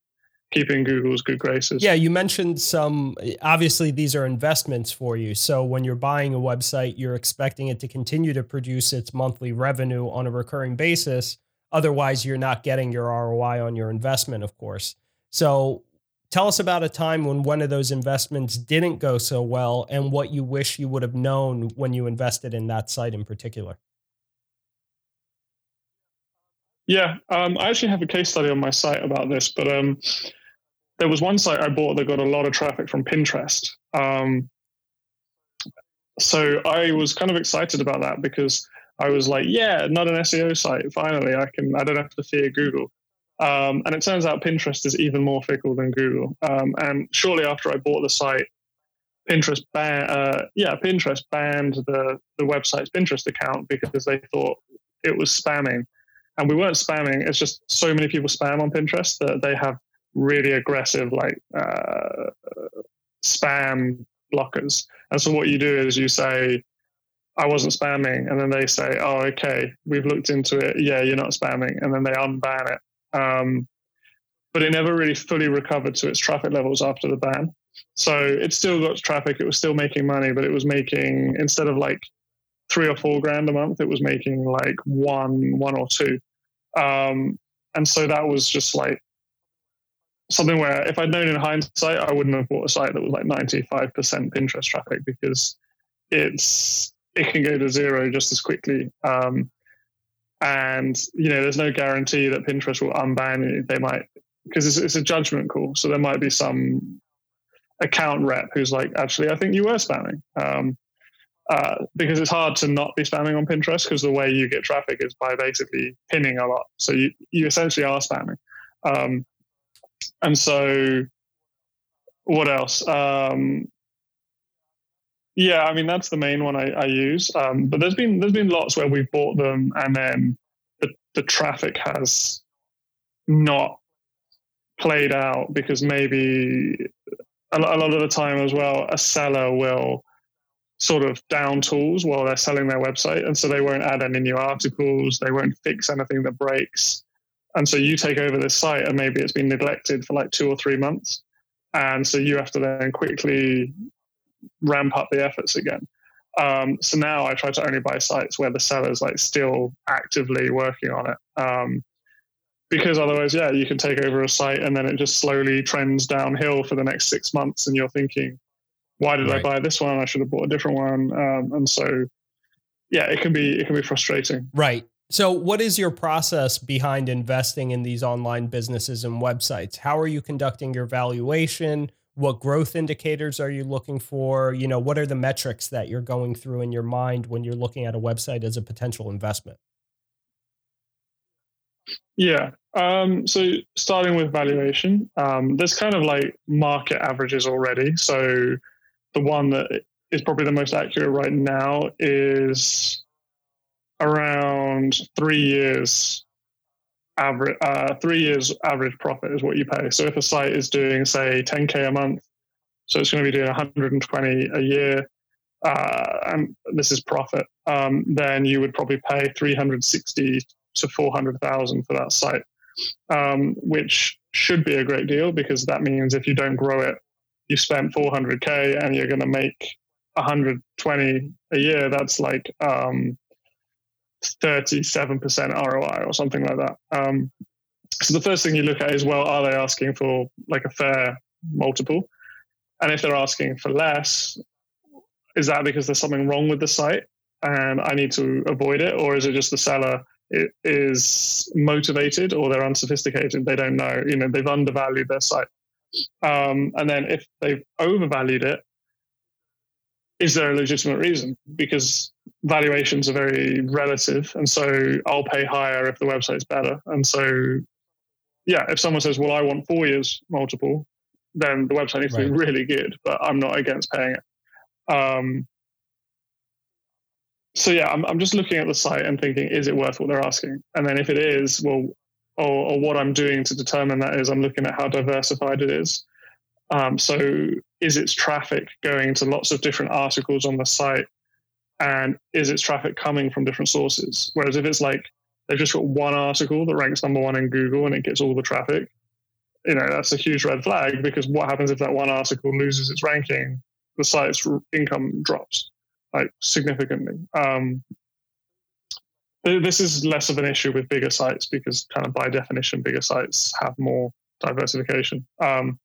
Speaker 3: keeping Google's good graces.
Speaker 2: Yeah, you mentioned some. Obviously, these are investments for you. So when you're buying a website, you're expecting it to continue to produce its monthly revenue on a recurring basis. Otherwise, you're not getting your ROI on your investment, of course. So tell us about a time when one of those investments didn't go so well and what you wish you would have known when you invested in that site in particular.
Speaker 3: Yeah, um, I actually have a case study on my site about this, but um, there was one site I bought that got a lot of traffic from Pinterest. Um, so I was kind of excited about that because I was like, yeah, not an SEO site. Finally, I can. I don't have to fear Google. Um, and it turns out Pinterest is even more fickle than Google. Um, and shortly after I bought the site, Pinterest ban, uh, yeah, Pinterest banned the the website's Pinterest account because they thought it was spamming and we weren't spamming. It's just so many people spam on Pinterest that they have really aggressive like uh, spam blockers. And so what you do is you say, I wasn't spamming, and then they say, "Oh, okay, we've looked into it. Yeah, you're not spamming," and then they unban it. Um, but it never really fully recovered to its traffic levels after the ban. So it still got traffic. It was still making money, but it was making instead of like three or four grand a month, it was making like one, one or two. Um, and so that was just like something where if I'd known in hindsight, I wouldn't have bought a site that was like 95% Pinterest traffic because it's it can go to zero just as quickly. Um, and you know there's no guarantee that Pinterest will unban you. They might because it's, it's a judgment call, so there might be some account rep who's like, actually, I think you were spamming. Um, uh, because it's hard to not be spamming on Pinterest because the way you get traffic is by basically pinning a lot. So you, you essentially are spamming. Um, and so what else? Um, yeah, I mean that's the main one I, I use. Um, but there's been there's been lots where we've bought them and then the, the traffic has not played out because maybe a, a lot of the time as well a seller will sort of down tools while they're selling their website. And so they won't add any new articles, they won't fix anything that breaks. And so you take over this site and maybe it's been neglected for like two or three months. And so you have to then quickly ramp up the efforts again. Um, so now I try to only buy sites where the seller's like still actively working on it. Um, because otherwise, yeah, you can take over a site and then it just slowly trends downhill for the next six months. And you're thinking, why did right. I buy this one? I should have bought a different one. Um, and so, yeah, it can be it can be frustrating.
Speaker 2: Right. So, what is your process behind investing in these online businesses and websites? How are you conducting your valuation? What growth indicators are you looking for? You know, what are the metrics that you're going through in your mind when you're looking at a website as a potential investment?
Speaker 3: Yeah. Um, so starting with valuation, um, there's kind of like market averages already. So the one that is probably the most accurate right now is around three years average uh, three years average profit is what you pay. So if a site is doing say 10k a month so it's going to be doing 120 a year uh, and this is profit um, then you would probably pay 360 to 400,000 for that site um, which should be a great deal because that means if you don't grow it you spent 400k and you're going to make 120 a year that's like um, 37% roi or something like that. Um, so the first thing you look at is well are they asking for like a fair multiple? And if they're asking for less is that because there's something wrong with the site and i need to avoid it? Or is it just the seller is motivated or they're unsophisticated they don't know you know they've undervalued their site um, and then if they've overvalued it, is there a legitimate reason? Because valuations are very relative. And so I'll pay higher if the website's better. And so, yeah, if someone says, well, I want four years multiple, then the website needs right. to be really good, but I'm not against paying it. Um, so yeah, I'm, I'm just looking at the site and thinking, is it worth what they're asking? And then if it is, well, or, or, what I'm doing to determine that is I'm looking at how diversified it is. Um, so, is its traffic going to lots of different articles on the site? And is its traffic coming from different sources? Whereas if it's like they've just got one article that ranks number one in Google and it gets all the traffic, you know, that's a huge red flag because what happens if that one article loses its ranking? The site's income drops like significantly. Um, this is less of an issue with bigger sites because kind of by definition bigger sites have more diversification. Um,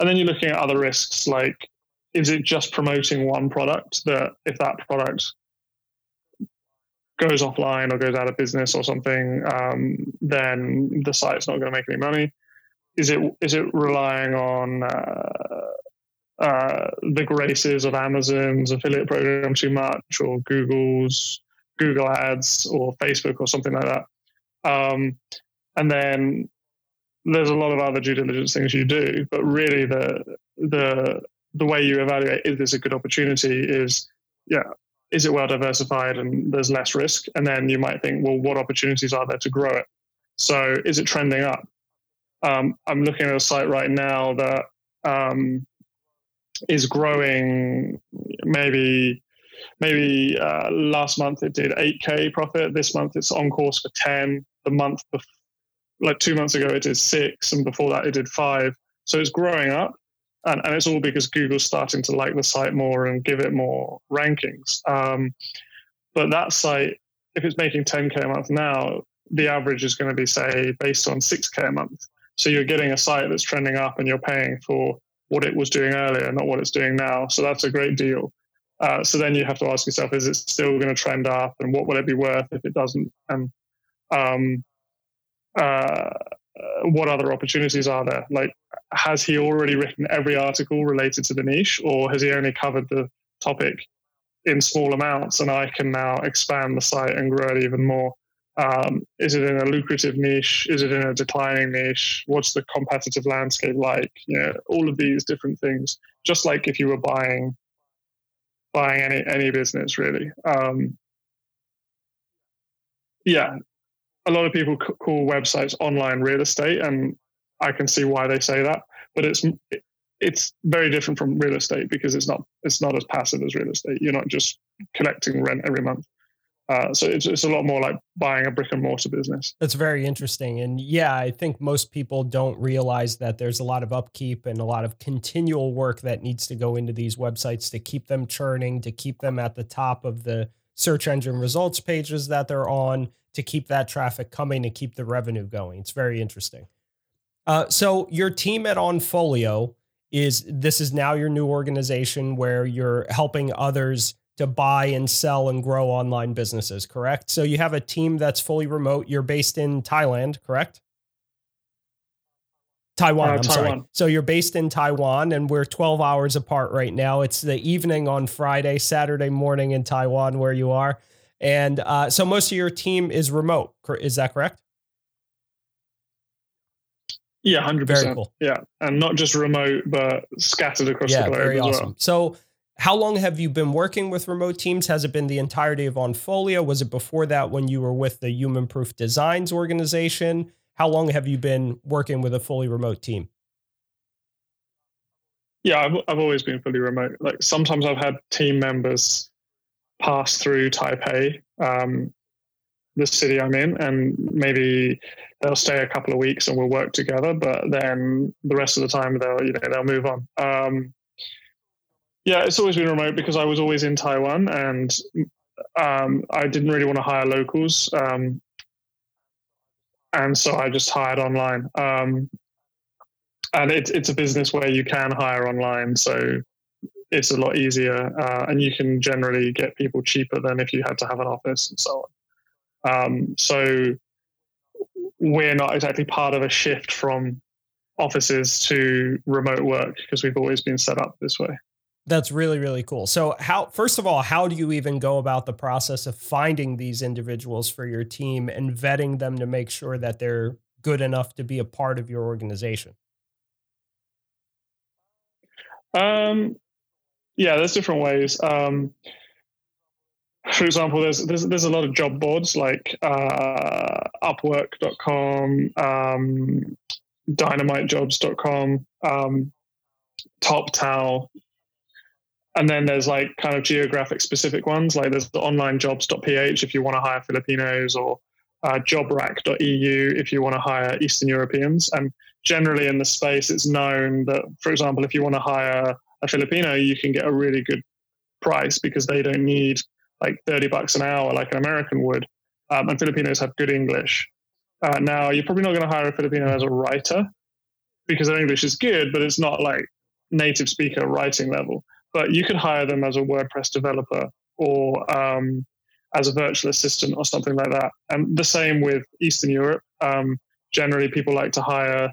Speaker 3: and then you're looking at other risks like is it just promoting one product that if that product goes offline or goes out of business or something um, then the site's not going to make any money? Is it is it relying on uh, uh, the graces of Amazon's affiliate program too much or Google's Google Ads or Facebook or something like that. Um, and then there's a lot of other due diligence things you do, but really the the the way you evaluate is this a good opportunity is yeah is it well diversified and there's less risk? And then you might think well what opportunities are there to grow it? So is it trending up? Um, i'm looking at a site right now that um, is growing maybe maybe uh, last month it did 8k profit. This month it's on course for 10. The month before, like two months ago it did six, and before that it did five. So it's growing up, and, and it's all because Google's starting to like the site more and give it more rankings. Um, but that site, if it's making 10k a month now, the average is going to be say based on 6k a month. So you're getting a site that's trending up, and you're paying for what it was doing earlier, not what it's doing now. So that's a great deal. Uh, so then you have to ask yourself, is it still going to trend up, and what will it be worth if it doesn't? And Um, uh, what other opportunities are there? Like, has he already written every article related to the niche, or has he only covered the topic in small amounts? And I can now expand the site and grow it even more. Um, is it in a lucrative niche? Is it in a declining niche? What's the competitive landscape like? You know, all of these different things. Just like if you were buying buying any any business, really. Um, yeah, a lot of people call websites online real estate, and I can see why they say that. But it's it's very different from real estate because it's not it's not as passive as real estate. You're not just collecting rent every month. Uh, so it's, it's a lot more like buying a brick and mortar business.
Speaker 2: That's very interesting. And yeah, I think most people don't realize that there's a lot of upkeep and a lot of continual work that needs to go into these websites to keep them churning, to keep them at the top of the search engine results pages that they're on, to keep that traffic coming, to keep the revenue going. It's very interesting. Uh, so your team at Onfolio is this is now your new organization where you're helping others to buy and sell and grow online businesses, correct? So you have a team that's fully remote. You're based in Thailand, correct? Taiwan, uh, I'm Taiwan. sorry. So you're based in Taiwan and we're 12 hours apart right now. It's the evening on Friday, Saturday morning in Taiwan where you are. And uh, so most of your team is remote. Is that correct?
Speaker 3: Yeah, 100%. Very cool. Yeah. And not just remote, but scattered across yeah, the globe very awesome. Well.
Speaker 2: So how long have you been working with remote teams? Has it been the entirety of Onfolio? Was it before that when you were with the Human Proof Designs organization? How long have you been working with a fully remote team?
Speaker 3: Yeah, I've, I've always been fully remote. Like sometimes I've had team members pass through Taipei, um, the city I'm in, and maybe they'll stay a couple of weeks and we'll work together. But then the rest of the time they'll you know they'll move on. Um, yeah, it's always been remote because I was always in Taiwan and um, I didn't really want to hire locals. Um, and so I just hired online. Um, and it, it's a business where you can hire online. So it's a lot easier. Uh, and you can generally get people cheaper than if you had to have an office and so on. Um, so we're not exactly part of a shift from offices to remote work because we've always been set up this way.
Speaker 2: That's really, really cool. So, how, first of all, how do you even go about the process of finding these individuals for your team and vetting them to make sure that they're good enough to be a part of your organization?
Speaker 3: Um, yeah, there's different ways. Um, for example, there's, there's there's a lot of job boards like uh, Upwork.com, um, DynamiteJobs.com, um, Toptal, and then there's like kind of geographic specific ones like there's the onlinejobs.ph if you want to hire filipinos or uh, jobrack.eu if you want to hire eastern europeans. And generally in the space it's known that for example if you want to hire a filipino you can get a really good price because they don't need like 30 bucks an hour like an american would. Um, and filipinos have good english. Uh, now you're probably not going to hire a filipino as a writer because their english is good but it's not like native speaker writing level but you could hire them as a WordPress developer or um, as a virtual assistant or something like that. And the same with Eastern Europe. Um, generally, people like to hire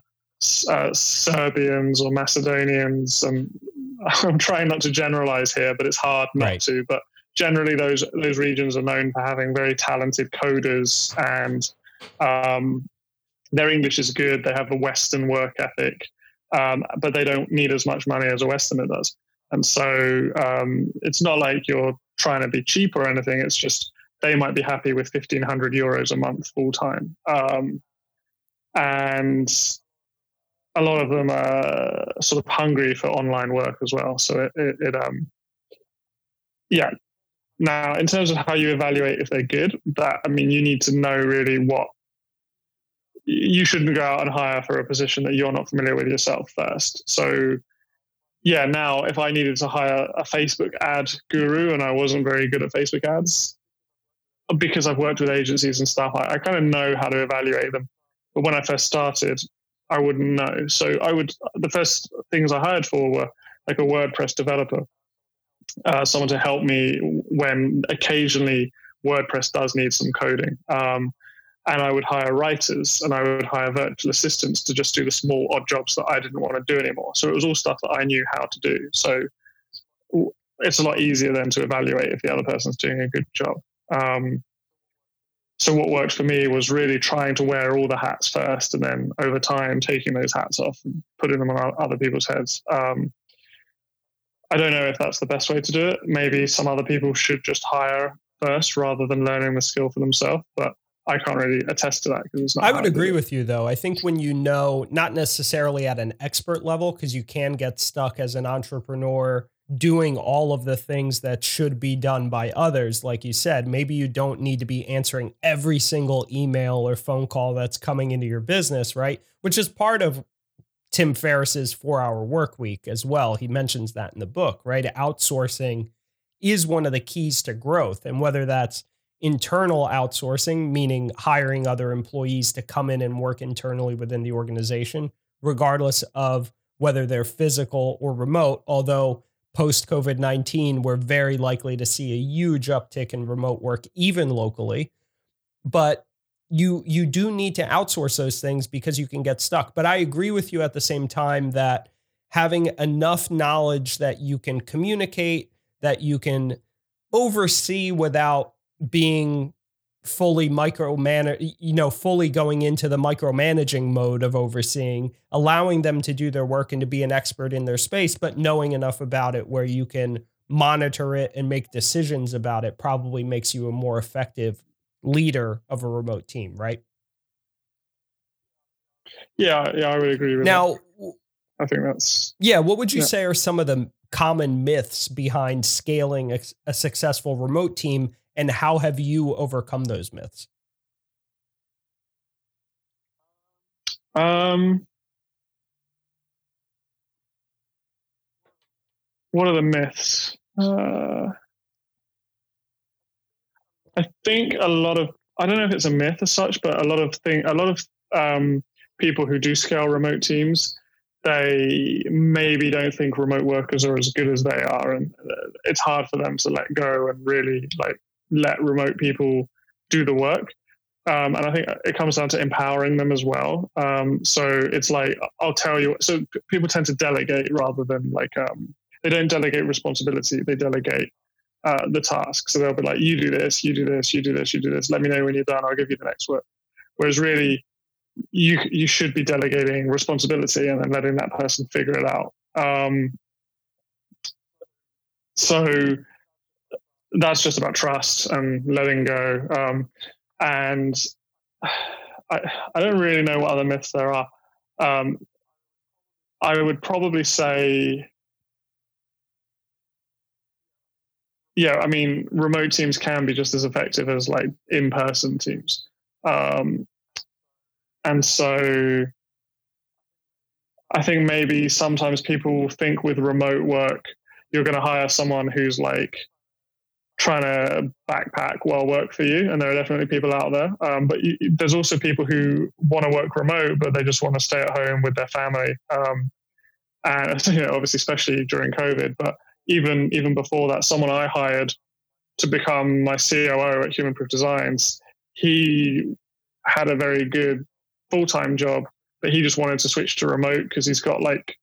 Speaker 3: uh, Serbians or Macedonians. And I'm trying not to generalize here, but it's hard not right. to. But generally, those those regions are known for having very talented coders, and um, their English is good. They have a Western work ethic, um, but they don't need as much money as a Westerner does. And so um, it's not like you're trying to be cheap or anything. It's just they might be happy with 1500 euros a month full time. Um, and a lot of them are sort of hungry for online work as well. So it, it, it um, yeah. Now, in terms of how you evaluate if they're good, that I mean, you need to know really what you shouldn't go out and hire for a position that you're not familiar with yourself first. So yeah, now if I needed to hire a Facebook ad guru and I wasn't very good at Facebook ads, because I've worked with agencies and stuff, I, I kind of know how to evaluate them. But when I first started, I wouldn't know. So I would, the first things I hired for were like a WordPress developer, uh, someone to help me when occasionally WordPress does need some coding. Um, and I would hire writers and I would hire virtual assistants to just do the small odd jobs that I didn't want to do anymore. So it was all stuff that I knew how to do. So it's a lot easier then to evaluate if the other person's doing a good job. Um, so what worked for me was really trying to wear all the hats first, and then over time taking those hats off and putting them on other people's heads. Um, I don't know if that's the best way to do it. Maybe some other people should just hire first rather than learning the skill for themselves. But I can't really attest to that because it's not.
Speaker 2: I would agree with you though. I think when you know, not necessarily at an expert level, because you can get stuck as an entrepreneur doing all of the things that should be done by others. Like you said, maybe you don't need to be answering every single email or phone call that's coming into your business, right? Which is part of Tim Ferriss's four hour work week as well. He mentions that in the book, right? Outsourcing is one of the keys to growth. And whether that's internal outsourcing, meaning hiring other employees to come in and work internally within the organization, regardless of whether they're physical or remote. Although post COVID 19, we're very likely to see a huge uptick in remote work, even locally. But you you do need to outsource those things because you can get stuck. But I agree with you at the same time that having enough knowledge that you can communicate, that you can oversee without being fully micromanage, you know, fully going into the micromanaging mode of overseeing, allowing them to do their work and to be an expert in their space, but knowing enough about it where you can monitor it and make decisions about it probably makes you a more effective leader of a remote team, right?
Speaker 3: Yeah, yeah, I would agree with that
Speaker 2: now,
Speaker 3: that. I think that's
Speaker 2: Yeah, what would you yeah. say are some of the common myths behind scaling a, a successful remote team and how have you overcome those myths?
Speaker 3: Um, what are the myths? Uh, I think a lot of I don't know if it's a myth as such, but a lot of thing a lot of um, people who do scale remote teams they maybe don't think remote workers are as good as they are, and uh, it's hard for them to let go and really like let remote people do the work. Um, and I think it comes down to empowering them as well. Um, so it's like I'll tell you. So people tend to delegate rather than like um, they don't delegate responsibility; they delegate uh, the task. So they'll be like, "You do this, you do this, you do this, you do this. Let me know when you're done. I'll give you the next work." Whereas really, you you should be delegating responsibility and then letting that person figure it out. Um, so that's just about trust and letting go. Um, and I, I don't really know what other myths there are. Um, I would probably say, yeah, I mean, remote teams can be just as effective as like in person teams. Um, and so I think maybe sometimes people think with remote work, you're going to hire someone who's like trying to backpack while work for you, and there are definitely people out there. Um, but you, there's also people who want to work remote, but they just want to stay at home with their family. Um, and you know, obviously, especially during COVID, but even even before that, someone I hired to become my COO at Human Proof Designs, he had a very good full time job, but he just wanted to switch to remote because he's got like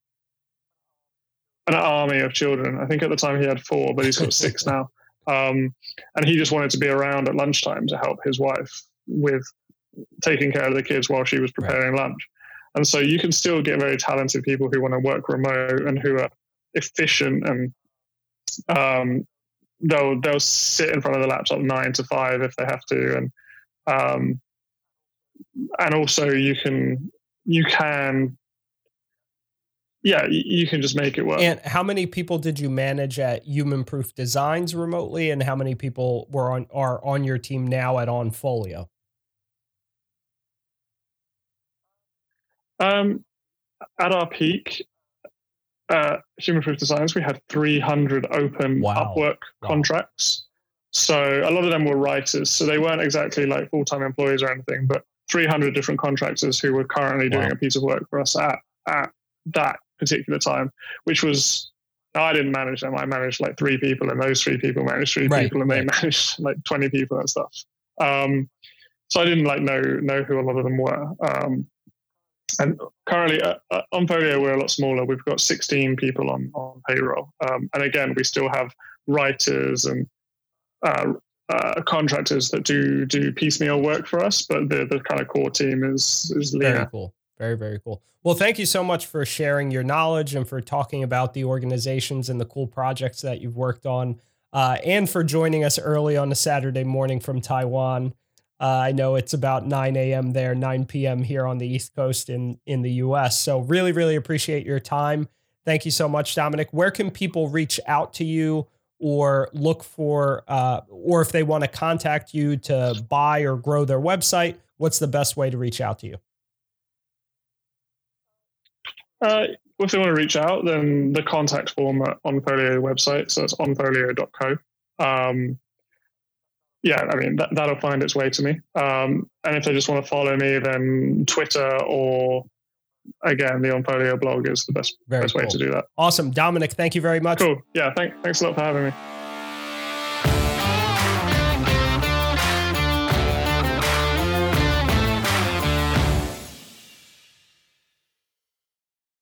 Speaker 3: an army of children. I think at the time he had four, but he's got six now. Um, and he just wanted to be around at lunchtime to help his wife with taking care of the kids while she was preparing right. lunch. And so you can still get very talented people who want to work remote and who are efficient and um, they'll they'll sit in front of the laptop nine to five if they have to and um, and also you can you can yeah, you can just make it work.
Speaker 2: And how many people did you manage at Human Proof Designs remotely, and how many people were on are on your team now at Onfolio?
Speaker 3: Um, at our peak, uh, Human Proof Designs, we had 300 open wow. Upwork wow. contracts. So a lot of them were writers, so they weren't exactly like full time employees or anything, but 300 different contractors who were currently doing wow. a piece of work for us at at that particular time, which was I didn't manage them. I managed like three people, and those three people managed three right, people, and they managed like twenty people and stuff. Um, so I didn't like know know who a lot of them were. Um, and currently uh, uh, Onfolio, we're a lot smaller. We've got 16 people on, on payroll. Um, and again, we still have writers and uh, uh, contractors that do do piecemeal work for us, but the, the kind of core team is is leaner.
Speaker 2: Very cool. Very, very cool. Well, thank you so much for sharing your knowledge and for talking about the organizations and the cool projects that you've worked on, uh, and for joining us early on a Saturday morning from Taiwan. Uh, I know it's about 9 a.m. there, 9 p.m. here on the East Coast in in the U.S. So really, really appreciate your time. Thank you so much, Dominic. Where can people reach out to you or look for, uh, or if they want to contact you to buy or grow their website? What's the best way to reach out to you?
Speaker 3: Uh, if they want to reach out, then the contact form on Folio website, so it's onfolio.co. Um, yeah, I mean that, that'll find its way to me. Um, and if they just want to follow me, then Twitter or again the Onfolio blog is the best
Speaker 2: Very
Speaker 3: best
Speaker 2: cool.
Speaker 3: way to do that.
Speaker 2: Awesome, Dominic. Thank you very much.
Speaker 3: Cool. Yeah. Thank, thanks a lot for having me.